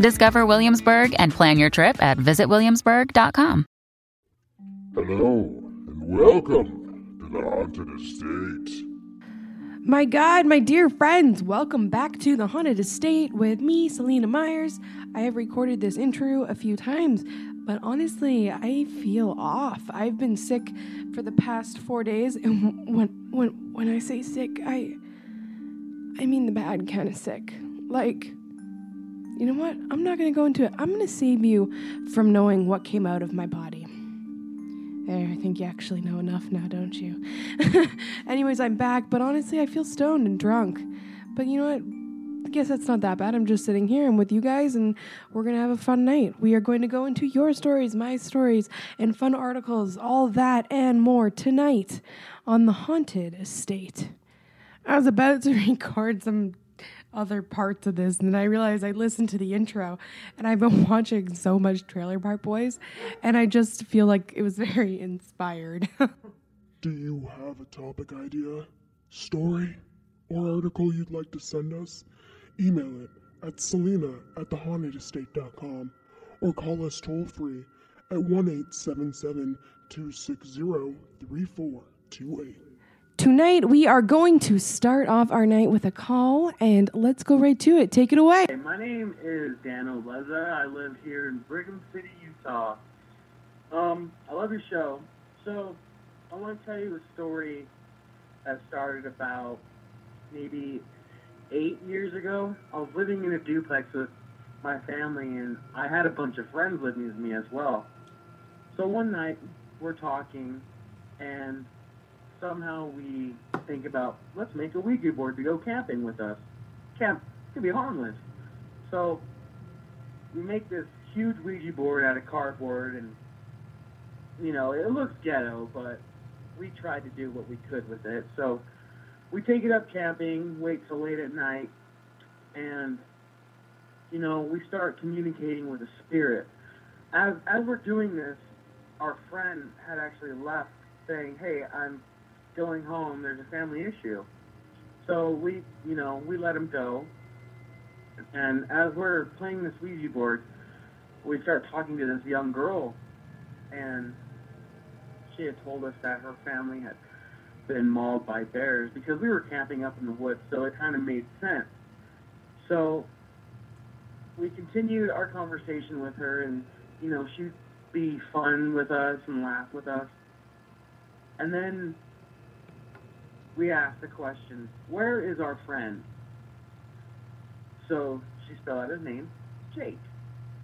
Discover Williamsburg and plan your trip at visitwilliamsburg.com. Hello, and welcome to the Haunted Estate. My God, my dear friends, welcome back to the Haunted Estate with me, Celina Myers. I have recorded this intro a few times, but honestly, I feel off. I've been sick for the past four days, and when when when I say sick, I I mean the bad kind of sick. Like you know what? I'm not going to go into it. I'm going to save you from knowing what came out of my body. There, I think you actually know enough now, don't you? Anyways, I'm back, but honestly, I feel stoned and drunk. But you know what? I guess that's not that bad. I'm just sitting here and with you guys, and we're going to have a fun night. We are going to go into your stories, my stories, and fun articles, all that and more tonight on the Haunted Estate. I was about to record some other parts of this, and then I realized I listened to the intro, and I've been watching so much Trailer Park Boys, and I just feel like it was very inspired. Do you have a topic idea, story, or article you'd like to send us? Email it at celina at thehauntedestate.com or call us toll free at 1 877 260 3428. Tonight, we are going to start off our night with a call, and let's go right to it. Take it away. Hey, my name is Dan Oleza. I live here in Brigham City, Utah. Um, I love your show. So, I want to tell you a story that started about maybe eight years ago. I was living in a duplex with my family, and I had a bunch of friends living with me as well. So, one night, we're talking, and somehow we think about let's make a Ouija board to go camping with us. Camp can be harmless. So we make this huge Ouija board out of cardboard, and you know it looks ghetto, but we tried to do what we could with it. So we take it up camping, wait till late at night, and you know we start communicating with a spirit. As as we're doing this, our friend had actually left, saying, "Hey, I'm going home, there's a family issue. So we, you know, we let him go. And as we're playing this Ouija board, we start talking to this young girl, and she had told us that her family had been mauled by bears because we were camping up in the woods, so it kind of made sense. So we continued our conversation with her, and you know, she'd be fun with us and laugh with us. And then we asked the question, where is our friend? So she spelled out his name, Jake.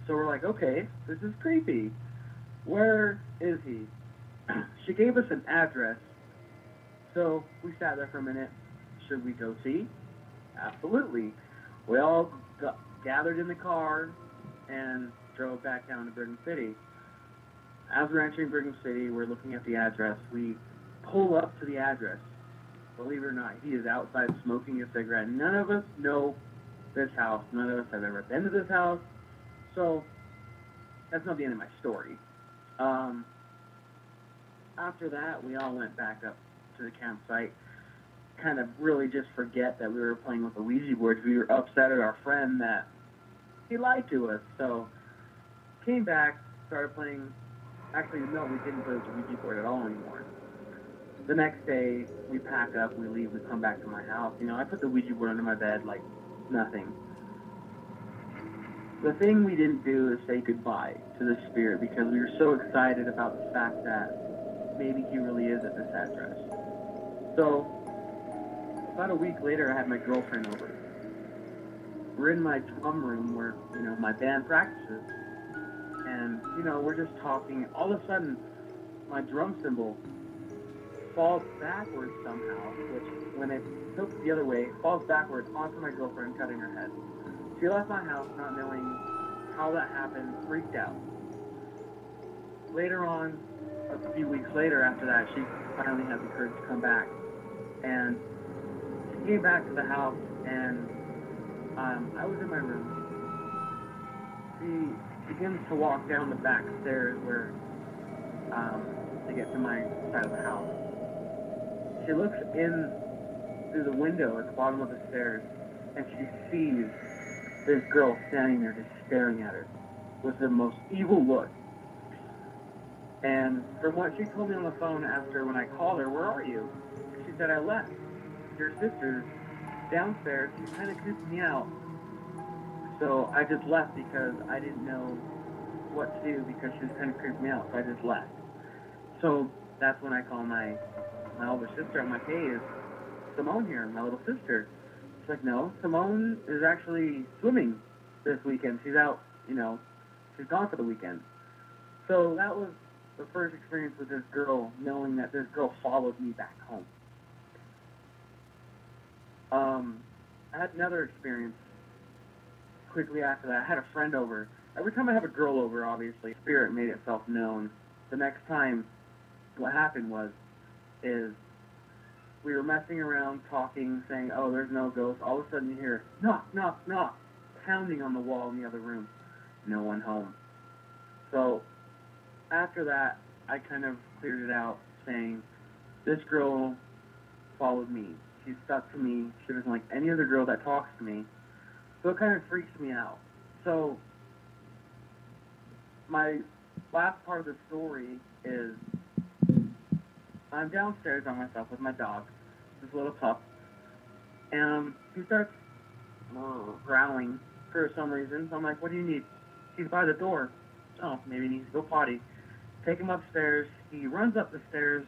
So we're like, okay, this is creepy. Where is he? she gave us an address. So we sat there for a minute. Should we go see? Absolutely. We all got, gathered in the car and drove back down to Brigham City. As we're entering Brigham City, we're looking at the address. We pull up to the address. Believe it or not, he is outside smoking a cigarette. None of us know this house. None of us have ever been to this house. So that's not the end of my story. Um, after that, we all went back up to the campsite, kind of really just forget that we were playing with the Ouija boards. We were upset at our friend that he lied to us. So came back, started playing. Actually, no, we didn't play with the Ouija board at all anymore. The next day, we pack up, we leave, we come back to my house. You know, I put the Ouija board under my bed like nothing. The thing we didn't do is say goodbye to the spirit because we were so excited about the fact that maybe he really is at this address. So, about a week later, I had my girlfriend over. We're in my drum room where, you know, my band practices. And, you know, we're just talking. All of a sudden, my drum cymbal falls backwards somehow, which, when it tilts the other way, falls backwards onto my girlfriend, cutting her head. She left my house not knowing how that happened, freaked out. Later on, a few weeks later after that, she finally had the courage to come back. And she came back to the house, and um, I was in my room. She begins to walk down the back stairs where um, to get to my side of the house. She looks in through the window at the bottom of the stairs, and she sees this girl standing there just staring at her with the most evil look. And from what she told me on the phone after when I called her, where are you? She said, I left. Your sister's downstairs. She kind of creeped me out. So I just left because I didn't know what to do because she was kind of creeping me out. So I just left. So that's when I call my my older sister. I'm like, hey, is Simone here? My little sister. She's like, no, Simone is actually swimming this weekend. She's out, you know, she's gone for the weekend. So that was the first experience with this girl, knowing that this girl followed me back home. Um, I had another experience quickly after that. I had a friend over. Every time I have a girl over, obviously, spirit made itself known. The next time, what happened was, is we were messing around, talking, saying, "Oh, there's no ghost." All of a sudden, you hear knock, knock, knock, pounding on the wall in the other room. No one home. So after that, I kind of cleared it out, saying, "This girl followed me. She stuck to me. She doesn't like any other girl that talks to me." So it kind of freaks me out. So my last part of the story is I'm downstairs by myself with my dog, this little pup, and he starts uh, growling for some reason. So I'm like, "What do you need?" He's by the door. Oh, maybe he needs to go potty. Take him upstairs. He runs up the stairs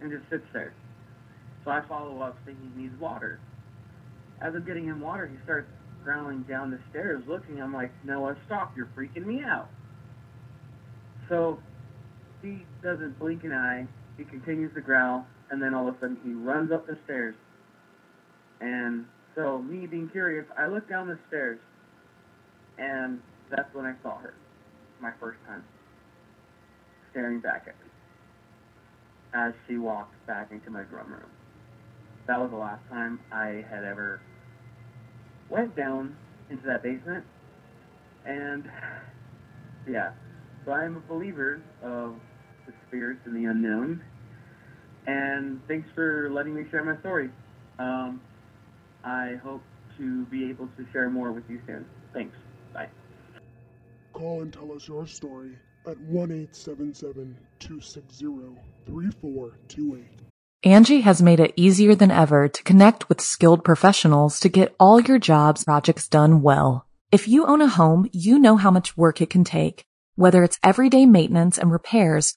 and just sits there. So I follow up, thinking he needs water. As I'm getting him water, he starts growling down the stairs, looking. I'm like, Noah, stop! You're freaking me out. So he doesn't blink an eye. He continues to growl, and then all of a sudden he runs up the stairs. And so, me being curious, I look down the stairs, and that's when I saw her, my first time, staring back at me as she walked back into my drum room. That was the last time I had ever went down into that basement, and yeah, so I am a believer of the spirits and the unknown. And thanks for letting me share my story. Um, I hope to be able to share more with you soon. Thanks. Bye. Call and tell us your story at 1 877 260 3428. Angi has made it easier than ever to connect with skilled professionals to get all your jobs projects done well. If you own a home, you know how much work it can take, whether it's everyday maintenance and repairs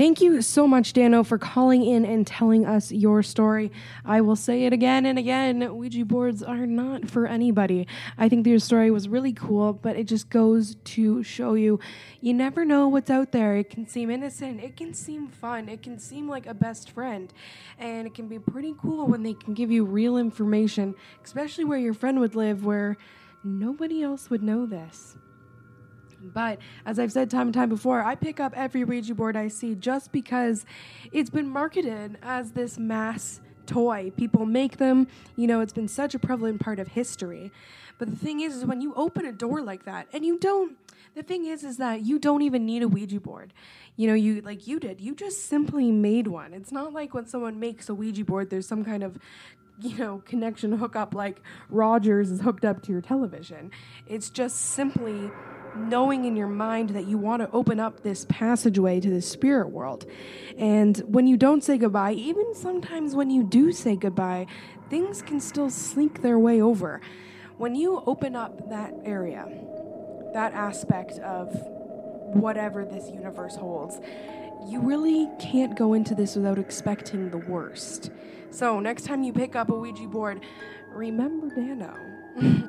Thank you so much, Dano, for calling in and telling us your story. I will say it again and again Ouija boards are not for anybody. I think your story was really cool, but it just goes to show you you never know what's out there. It can seem innocent, it can seem fun, it can seem like a best friend, and it can be pretty cool when they can give you real information, especially where your friend would live, where nobody else would know this. But as I've said time and time before, I pick up every Ouija board I see just because it's been marketed as this mass toy. People make them, you know, it's been such a prevalent part of history. But the thing is, is when you open a door like that, and you don't, the thing is, is that you don't even need a Ouija board. You know, you like you did, you just simply made one. It's not like when someone makes a Ouija board, there's some kind of you know, connection hookup like Rogers is hooked up to your television. It's just simply knowing in your mind that you want to open up this passageway to the spirit world. And when you don't say goodbye, even sometimes when you do say goodbye, things can still slink their way over. When you open up that area, that aspect of whatever this universe holds, you really can't go into this without expecting the worst. So, next time you pick up a Ouija board, remember Dano.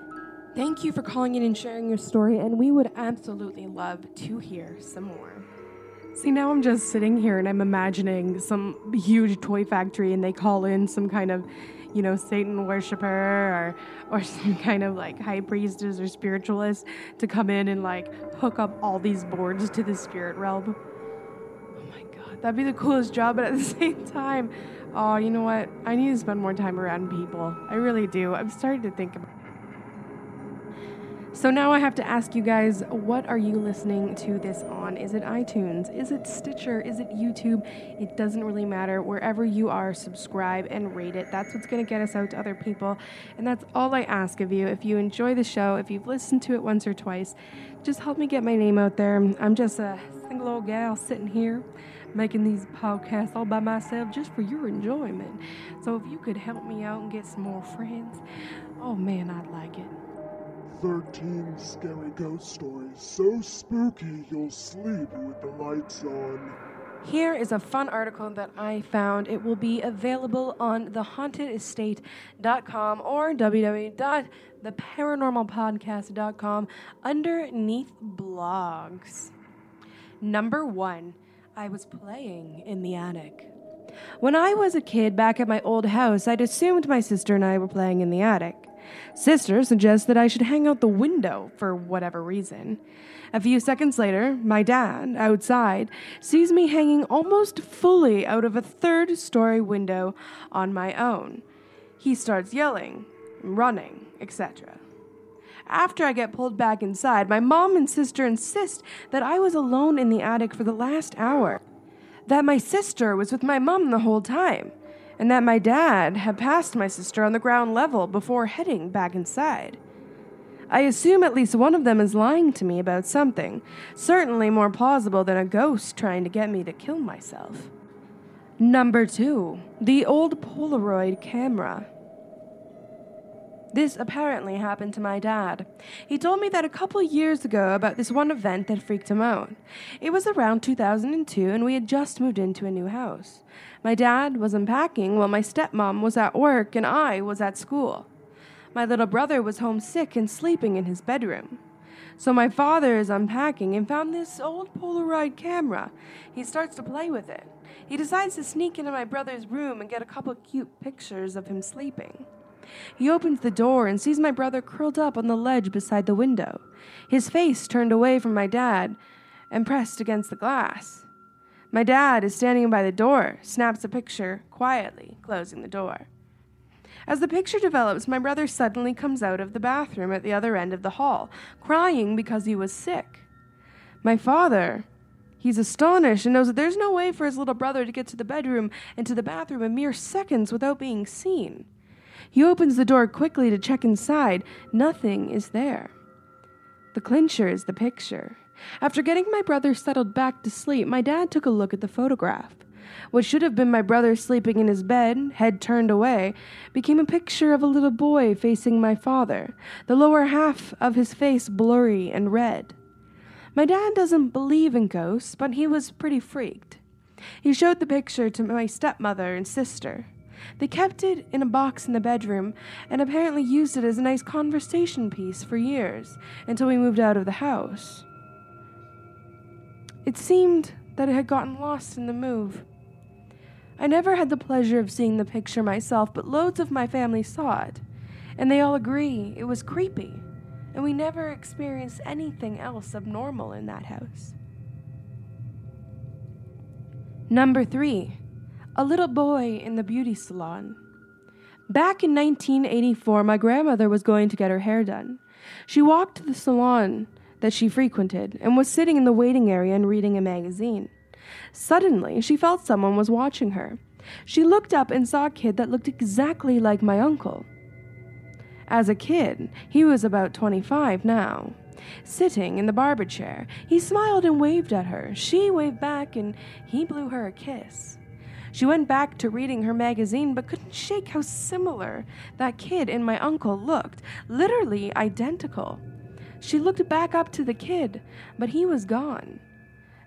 Thank you for calling in and sharing your story, and we would absolutely love to hear some more. See, now I'm just sitting here and I'm imagining some huge toy factory, and they call in some kind of, you know, Satan worshiper or or some kind of like high priestess or spiritualist to come in and like hook up all these boards to the spirit realm. Oh my god, that'd be the coolest job, but at the same time, oh, you know what? I need to spend more time around people. I really do. I'm starting to think about. So now I have to ask you guys, what are you listening to this on? Is it iTunes? Is it Stitcher? Is it YouTube? It doesn't really matter. Wherever you are, subscribe and rate it. That's what's going to get us out to other people. And that's all I ask of you. If you enjoy the show, if you've listened to it once or twice, just help me get my name out there. I'm just a single old gal sitting here making these podcasts all by myself just for your enjoyment. So if you could help me out and get some more friends, oh man, I'd like it. 13 scary ghost stories so spooky you'll sleep with the lights on. Here is a fun article that I found. It will be available on thehauntedestate.com or www.theparanormalpodcast.com underneath blogs. Number one, I was playing in the attic. When I was a kid back at my old house, I'd assumed my sister and I were playing in the attic. Sister suggests that I should hang out the window for whatever reason. A few seconds later, my dad, outside, sees me hanging almost fully out of a third story window on my own. He starts yelling, running, etc. After I get pulled back inside, my mom and sister insist that I was alone in the attic for the last hour, that my sister was with my mom the whole time and that my dad had passed my sister on the ground level before heading back inside. I assume at least one of them is lying to me about something, certainly more plausible than a ghost trying to get me to kill myself. Number two, the old Polaroid camera. This apparently happened to my dad. He told me that a couple years ago about this one event that freaked him out. It was around 2002, and we had just moved into a new house. My dad was unpacking while my stepmom was at work and I was at school. My little brother was homesick and sleeping in his bedroom. So my father is unpacking and found this old Polaroid camera. He starts to play with it. He decides to sneak into my brother's room and get a couple cute pictures of him sleeping. He opens the door and sees my brother curled up on the ledge beside the window, his face turned away from my dad and pressed against the glass. My dad is standing by the door, snaps a picture, quietly closing the door. As the picture develops, my brother suddenly comes out of the bathroom at the other end of the hall, crying because he was sick. My father, he's astonished and knows that there's no way for his little brother to get to the bedroom and to the bathroom in mere seconds without being seen. He opens the door quickly to check inside. Nothing is there. The clincher is the picture. After getting my brother settled back to sleep, my dad took a look at the photograph. What should have been my brother sleeping in his bed, head turned away, became a picture of a little boy facing my father, the lower half of his face blurry and red. My dad doesn't believe in ghosts, but he was pretty freaked. He showed the picture to my stepmother and sister. They kept it in a box in the bedroom and apparently used it as a nice conversation piece for years until we moved out of the house. It seemed that it had gotten lost in the move. I never had the pleasure of seeing the picture myself, but loads of my family saw it, and they all agree it was creepy, and we never experienced anything else abnormal in that house. Number three, a little boy in the beauty salon. Back in 1984, my grandmother was going to get her hair done. She walked to the salon that she frequented and was sitting in the waiting area and reading a magazine. Suddenly, she felt someone was watching her. She looked up and saw a kid that looked exactly like my uncle. As a kid, he was about 25 now. Sitting in the barber chair, he smiled and waved at her. She waved back and he blew her a kiss. She went back to reading her magazine, but couldn't shake how similar that kid and my uncle looked, literally identical. She looked back up to the kid, but he was gone.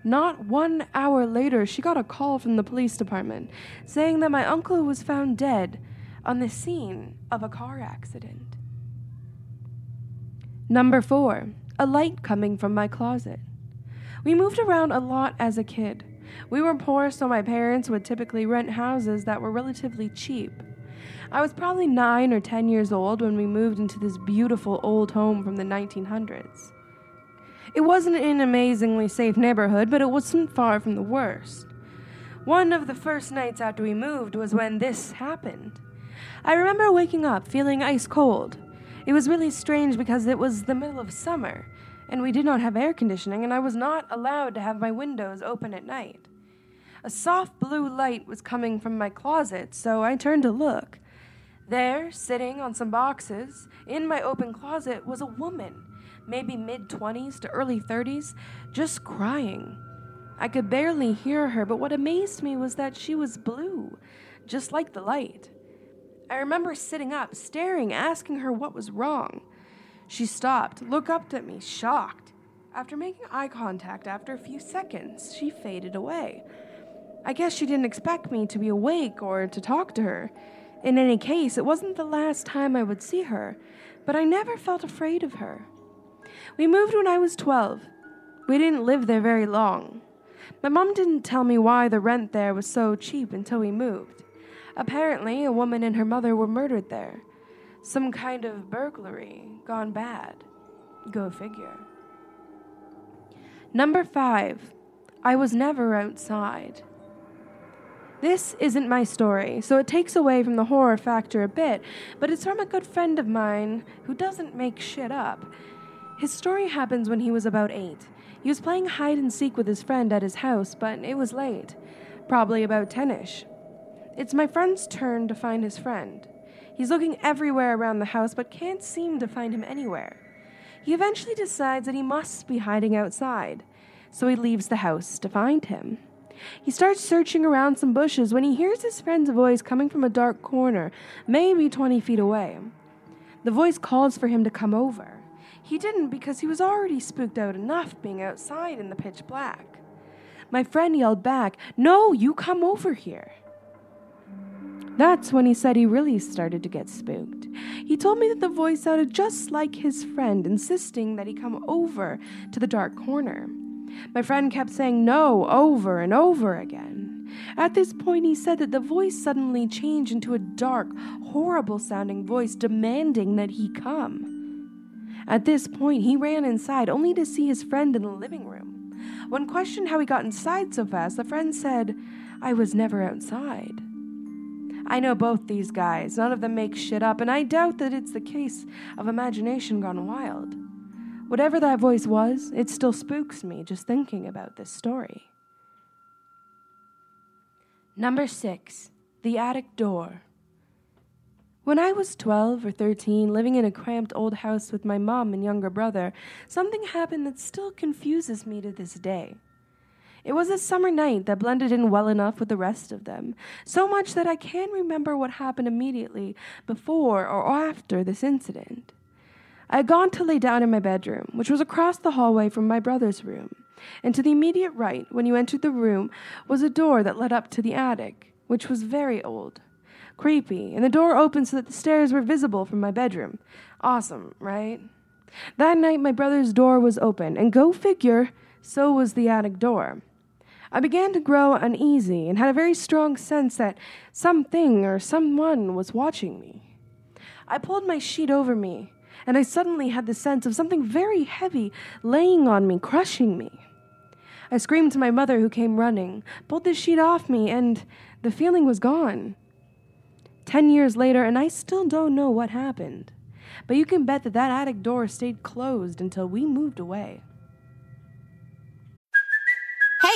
Not one hour later, she got a call from the police department saying that my uncle was found dead on the scene of a car accident. Number four, a light coming from my closet. We moved around a lot as a kid. We were poor, so my parents would typically rent houses that were relatively cheap. I was probably nine or ten years old when we moved into this beautiful old home from the 1900s. It wasn't an amazingly safe neighborhood, but it wasn't far from the worst. One of the first nights after we moved was when this happened. I remember waking up feeling ice cold. It was really strange because it was the middle of summer, and we did not have air conditioning, and I was not allowed to have my windows open at night. A soft blue light was coming from my closet, so I turned to look. There, sitting on some boxes, in my open closet, was a woman, maybe mid 20s to early 30s, just crying. I could barely hear her, but what amazed me was that she was blue, just like the light. I remember sitting up, staring, asking her what was wrong. She stopped, looked up at me, shocked. After making eye contact after a few seconds, she faded away. I guess she didn't expect me to be awake or to talk to her. In any case, it wasn't the last time I would see her, but I never felt afraid of her. We moved when I was 12. We didn't live there very long. My mom didn't tell me why the rent there was so cheap until we moved. Apparently, a woman and her mother were murdered there. Some kind of burglary gone bad. Go figure. Number five, I was never outside. This isn't my story, so it takes away from the horror factor a bit, but it's from a good friend of mine who doesn't make shit up. His story happens when he was about eight. He was playing hide and seek with his friend at his house, but it was late, probably about 10 ish. It's my friend's turn to find his friend. He's looking everywhere around the house but can't seem to find him anywhere. He eventually decides that he must be hiding outside, so he leaves the house to find him. He starts searching around some bushes when he hears his friend's voice coming from a dark corner, maybe 20 feet away. The voice calls for him to come over. He didn't because he was already spooked out enough being outside in the pitch black. My friend yelled back, No, you come over here. That's when he said he really started to get spooked. He told me that the voice sounded just like his friend, insisting that he come over to the dark corner. My friend kept saying no over and over again. At this point, he said that the voice suddenly changed into a dark, horrible sounding voice demanding that he come. At this point, he ran inside only to see his friend in the living room. When questioned how he got inside so fast, the friend said, I was never outside. I know both these guys. None of them make shit up, and I doubt that it's the case of imagination gone wild. Whatever that voice was, it still spooks me just thinking about this story. Number six, the attic door. When I was 12 or 13, living in a cramped old house with my mom and younger brother, something happened that still confuses me to this day. It was a summer night that blended in well enough with the rest of them, so much that I can remember what happened immediately before or after this incident. I had gone to lay down in my bedroom, which was across the hallway from my brother's room, and to the immediate right, when you entered the room, was a door that led up to the attic, which was very old. Creepy, and the door opened so that the stairs were visible from my bedroom. Awesome, right? That night, my brother's door was open, and go figure, so was the attic door. I began to grow uneasy and had a very strong sense that something or someone was watching me. I pulled my sheet over me, and I suddenly had the sense of something very heavy laying on me, crushing me. I screamed to my mother, who came running, pulled the sheet off me, and the feeling was gone. Ten years later, and I still don't know what happened. But you can bet that that attic door stayed closed until we moved away.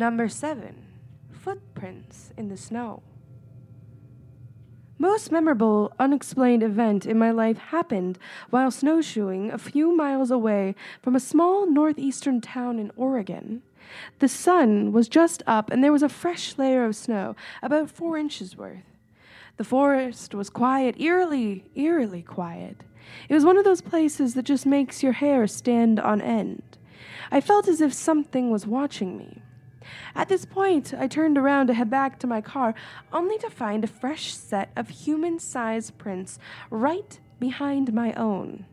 Number seven, footprints in the snow. Most memorable unexplained event in my life happened while snowshoeing a few miles away from a small northeastern town in Oregon. The sun was just up and there was a fresh layer of snow, about four inches worth. The forest was quiet, eerily, eerily quiet. It was one of those places that just makes your hair stand on end. I felt as if something was watching me. At this point, I turned around to head back to my car, only to find a fresh set of human sized prints right behind my own.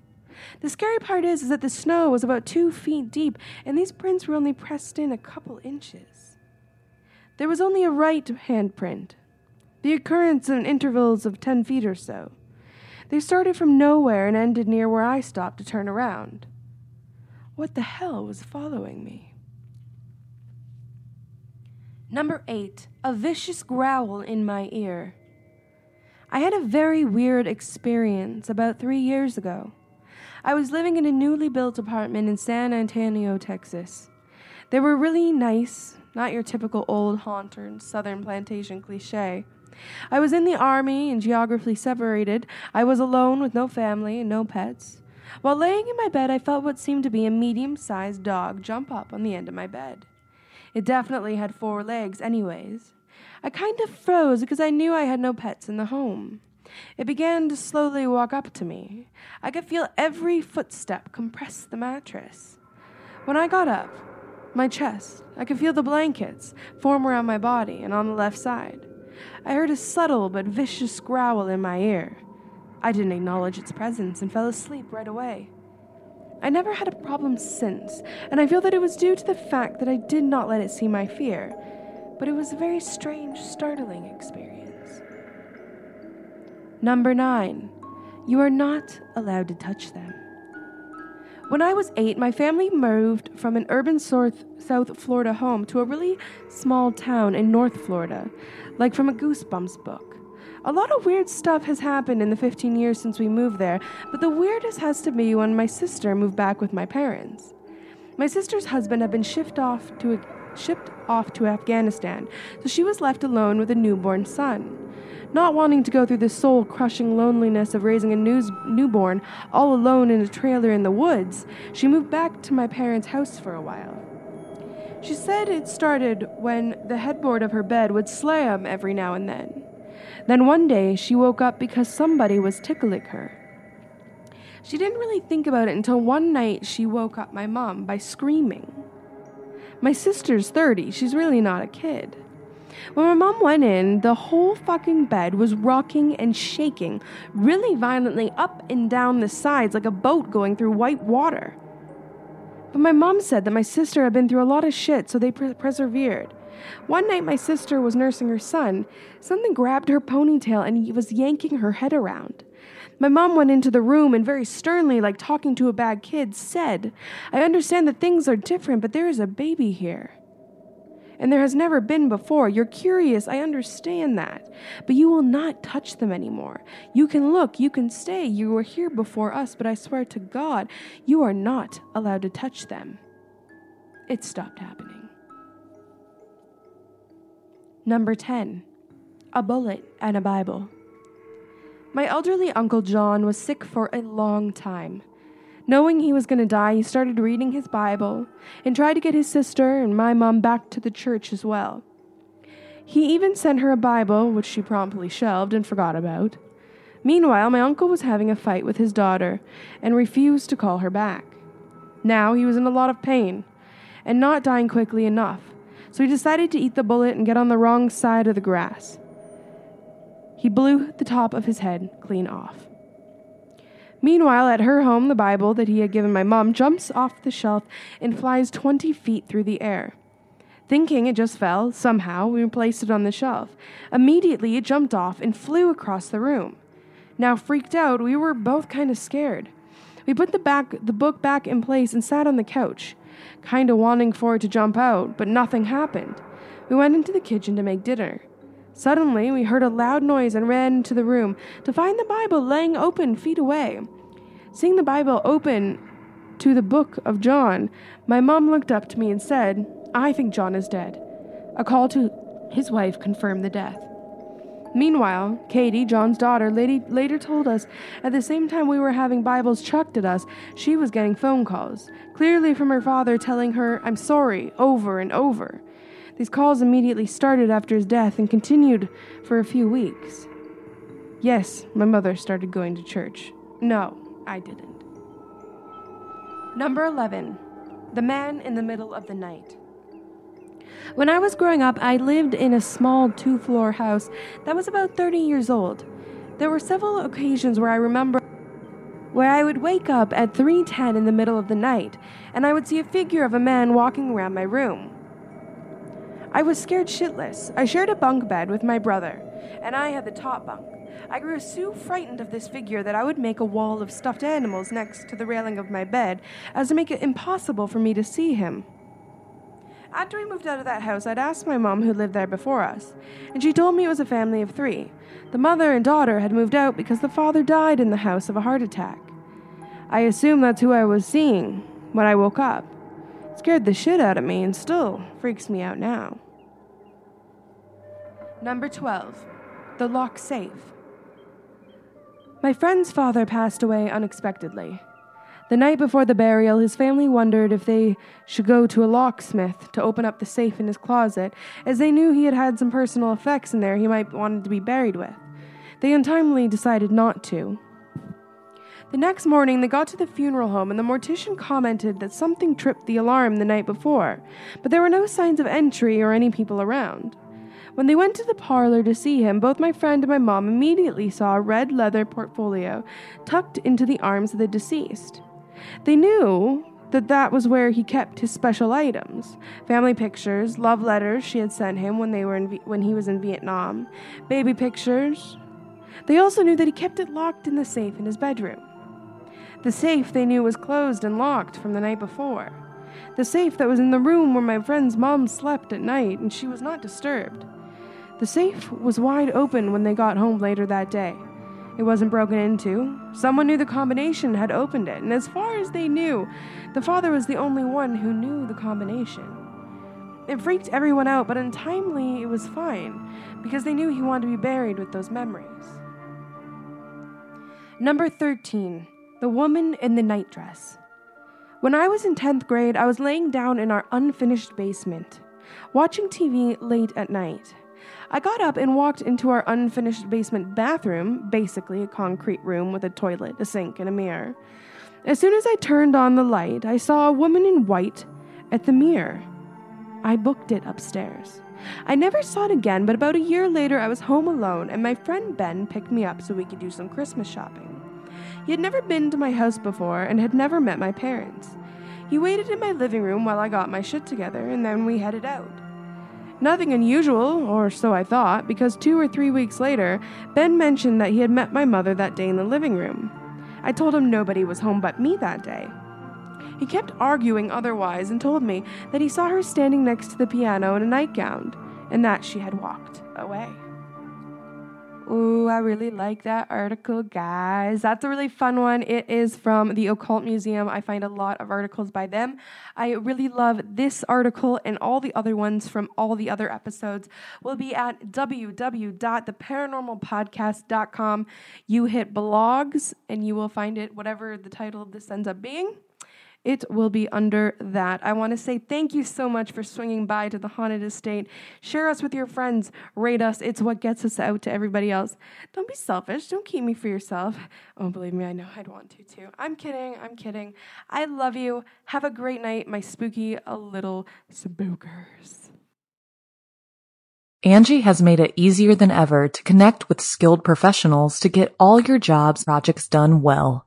The scary part is, is that the snow was about two feet deep, and these prints were only pressed in a couple inches. There was only a right hand print, the occurrence in intervals of ten feet or so. They started from nowhere and ended near where I stopped to turn around. What the hell was following me? Number eight, a vicious growl in my ear. I had a very weird experience about three years ago. I was living in a newly built apartment in San Antonio, Texas. They were really nice, not your typical old haunted southern plantation cliche. I was in the army and geographically separated. I was alone with no family and no pets. While laying in my bed, I felt what seemed to be a medium sized dog jump up on the end of my bed. It definitely had four legs, anyways. I kind of froze because I knew I had no pets in the home. It began to slowly walk up to me. I could feel every footstep compress the mattress. When I got up, my chest, I could feel the blankets form around my body and on the left side. I heard a subtle but vicious growl in my ear. I didn't acknowledge its presence and fell asleep right away. I never had a problem since, and I feel that it was due to the fact that I did not let it see my fear, but it was a very strange, startling experience. Number nine, you are not allowed to touch them. When I was eight, my family moved from an urban South, South Florida home to a really small town in North Florida, like from a Goosebumps book. A lot of weird stuff has happened in the 15 years since we moved there, but the weirdest has to be when my sister moved back with my parents. My sister's husband had been shipped off to shipped off to Afghanistan, so she was left alone with a newborn son. Not wanting to go through the soul crushing loneliness of raising a news- newborn all alone in a trailer in the woods, she moved back to my parents' house for a while. She said it started when the headboard of her bed would slam every now and then. Then one day she woke up because somebody was tickling her. She didn't really think about it until one night she woke up my mom by screaming. My sister's 30, she's really not a kid. When my mom went in, the whole fucking bed was rocking and shaking really violently up and down the sides like a boat going through white water. But my mom said that my sister had been through a lot of shit, so they per- persevered. One night, my sister was nursing her son. Something grabbed her ponytail and he was yanking her head around. My mom went into the room and very sternly, like talking to a bad kid, said, I understand that things are different, but there is a baby here. and there has never been before. You're curious, I understand that. But you will not touch them anymore. You can look, you can stay. You were here before us, but I swear to God, you are not allowed to touch them. It stopped happening. Number 10 A Bullet and a Bible. My elderly Uncle John was sick for a long time. Knowing he was going to die, he started reading his Bible and tried to get his sister and my mom back to the church as well. He even sent her a Bible, which she promptly shelved and forgot about. Meanwhile, my uncle was having a fight with his daughter and refused to call her back. Now he was in a lot of pain and not dying quickly enough, so he decided to eat the bullet and get on the wrong side of the grass. He blew the top of his head clean off. Meanwhile, at her home, the Bible that he had given my mom jumps off the shelf and flies 20 feet through the air. Thinking it just fell, somehow, we placed it on the shelf. Immediately, it jumped off and flew across the room. Now, freaked out, we were both kind of scared. We put the, back, the book back in place and sat on the couch, kind of wanting for it to jump out, but nothing happened. We went into the kitchen to make dinner. Suddenly, we heard a loud noise and ran into the room to find the Bible laying open feet away. Seeing the Bible open to the book of John, my mom looked up to me and said, I think John is dead. A call to his wife confirmed the death. Meanwhile, Katie, John's daughter, lady, later told us at the same time we were having Bibles chucked at us, she was getting phone calls, clearly from her father telling her, I'm sorry, over and over. These calls immediately started after his death and continued for a few weeks. Yes, my mother started going to church. No, I didn't. Number 11 The Man in the Middle of the Night. When I was growing up, I lived in a small two floor house that was about 30 years old. There were several occasions where I remember where I would wake up at 3:10 in the middle of the night and I would see a figure of a man walking around my room. I was scared shitless. I shared a bunk bed with my brother, and I had the top bunk. I grew so frightened of this figure that I would make a wall of stuffed animals next to the railing of my bed as to make it impossible for me to see him. After we moved out of that house, I'd asked my mom who lived there before us, and she told me it was a family of three. The mother and daughter had moved out because the father died in the house of a heart attack. I assumed that's who I was seeing when I woke up. It scared the shit out of me and still freaks me out now. Number 12. The Lock Safe. My friend's father passed away unexpectedly. The night before the burial, his family wondered if they should go to a locksmith to open up the safe in his closet, as they knew he had had some personal effects in there he might wanted to be buried with. They untimely decided not to. The next morning, they got to the funeral home, and the mortician commented that something tripped the alarm the night before, but there were no signs of entry or any people around. When they went to the parlor to see him, both my friend and my mom immediately saw a red leather portfolio tucked into the arms of the deceased. They knew that that was where he kept his special items family pictures, love letters she had sent him when, they were in, when he was in Vietnam, baby pictures. They also knew that he kept it locked in the safe in his bedroom. The safe they knew was closed and locked from the night before. The safe that was in the room where my friend's mom slept at night, and she was not disturbed. The safe was wide open when they got home later that day. It wasn't broken into. Someone knew the combination had opened it, and as far as they knew, the father was the only one who knew the combination. It freaked everyone out, but untimely, it was fine, because they knew he wanted to be buried with those memories. Number 13 The Woman in the Nightdress. When I was in 10th grade, I was laying down in our unfinished basement, watching TV late at night. I got up and walked into our unfinished basement bathroom, basically a concrete room with a toilet, a sink, and a mirror. As soon as I turned on the light, I saw a woman in white at the mirror. I booked it upstairs. I never saw it again, but about a year later, I was home alone, and my friend Ben picked me up so we could do some Christmas shopping. He had never been to my house before and had never met my parents. He waited in my living room while I got my shit together, and then we headed out. Nothing unusual, or so I thought, because two or three weeks later, Ben mentioned that he had met my mother that day in the living room. I told him nobody was home but me that day. He kept arguing otherwise and told me that he saw her standing next to the piano in a nightgown and that she had walked away. Ooh, I really like that article, guys. That's a really fun one. It is from the Occult Museum. I find a lot of articles by them. I really love this article and all the other ones from all the other episodes will be at www.theparanormalpodcast.com. You hit blogs and you will find it, whatever the title of this ends up being it will be under that. I want to say thank you so much for swinging by to the Haunted Estate. Share us with your friends, rate us. It's what gets us out to everybody else. Don't be selfish. Don't keep me for yourself. Oh, believe me, I know I'd want to too. I'm kidding. I'm kidding. I love you. Have a great night, my spooky little spookers. Angi has made it easier than ever to connect with skilled professionals to get all your jobs projects done well.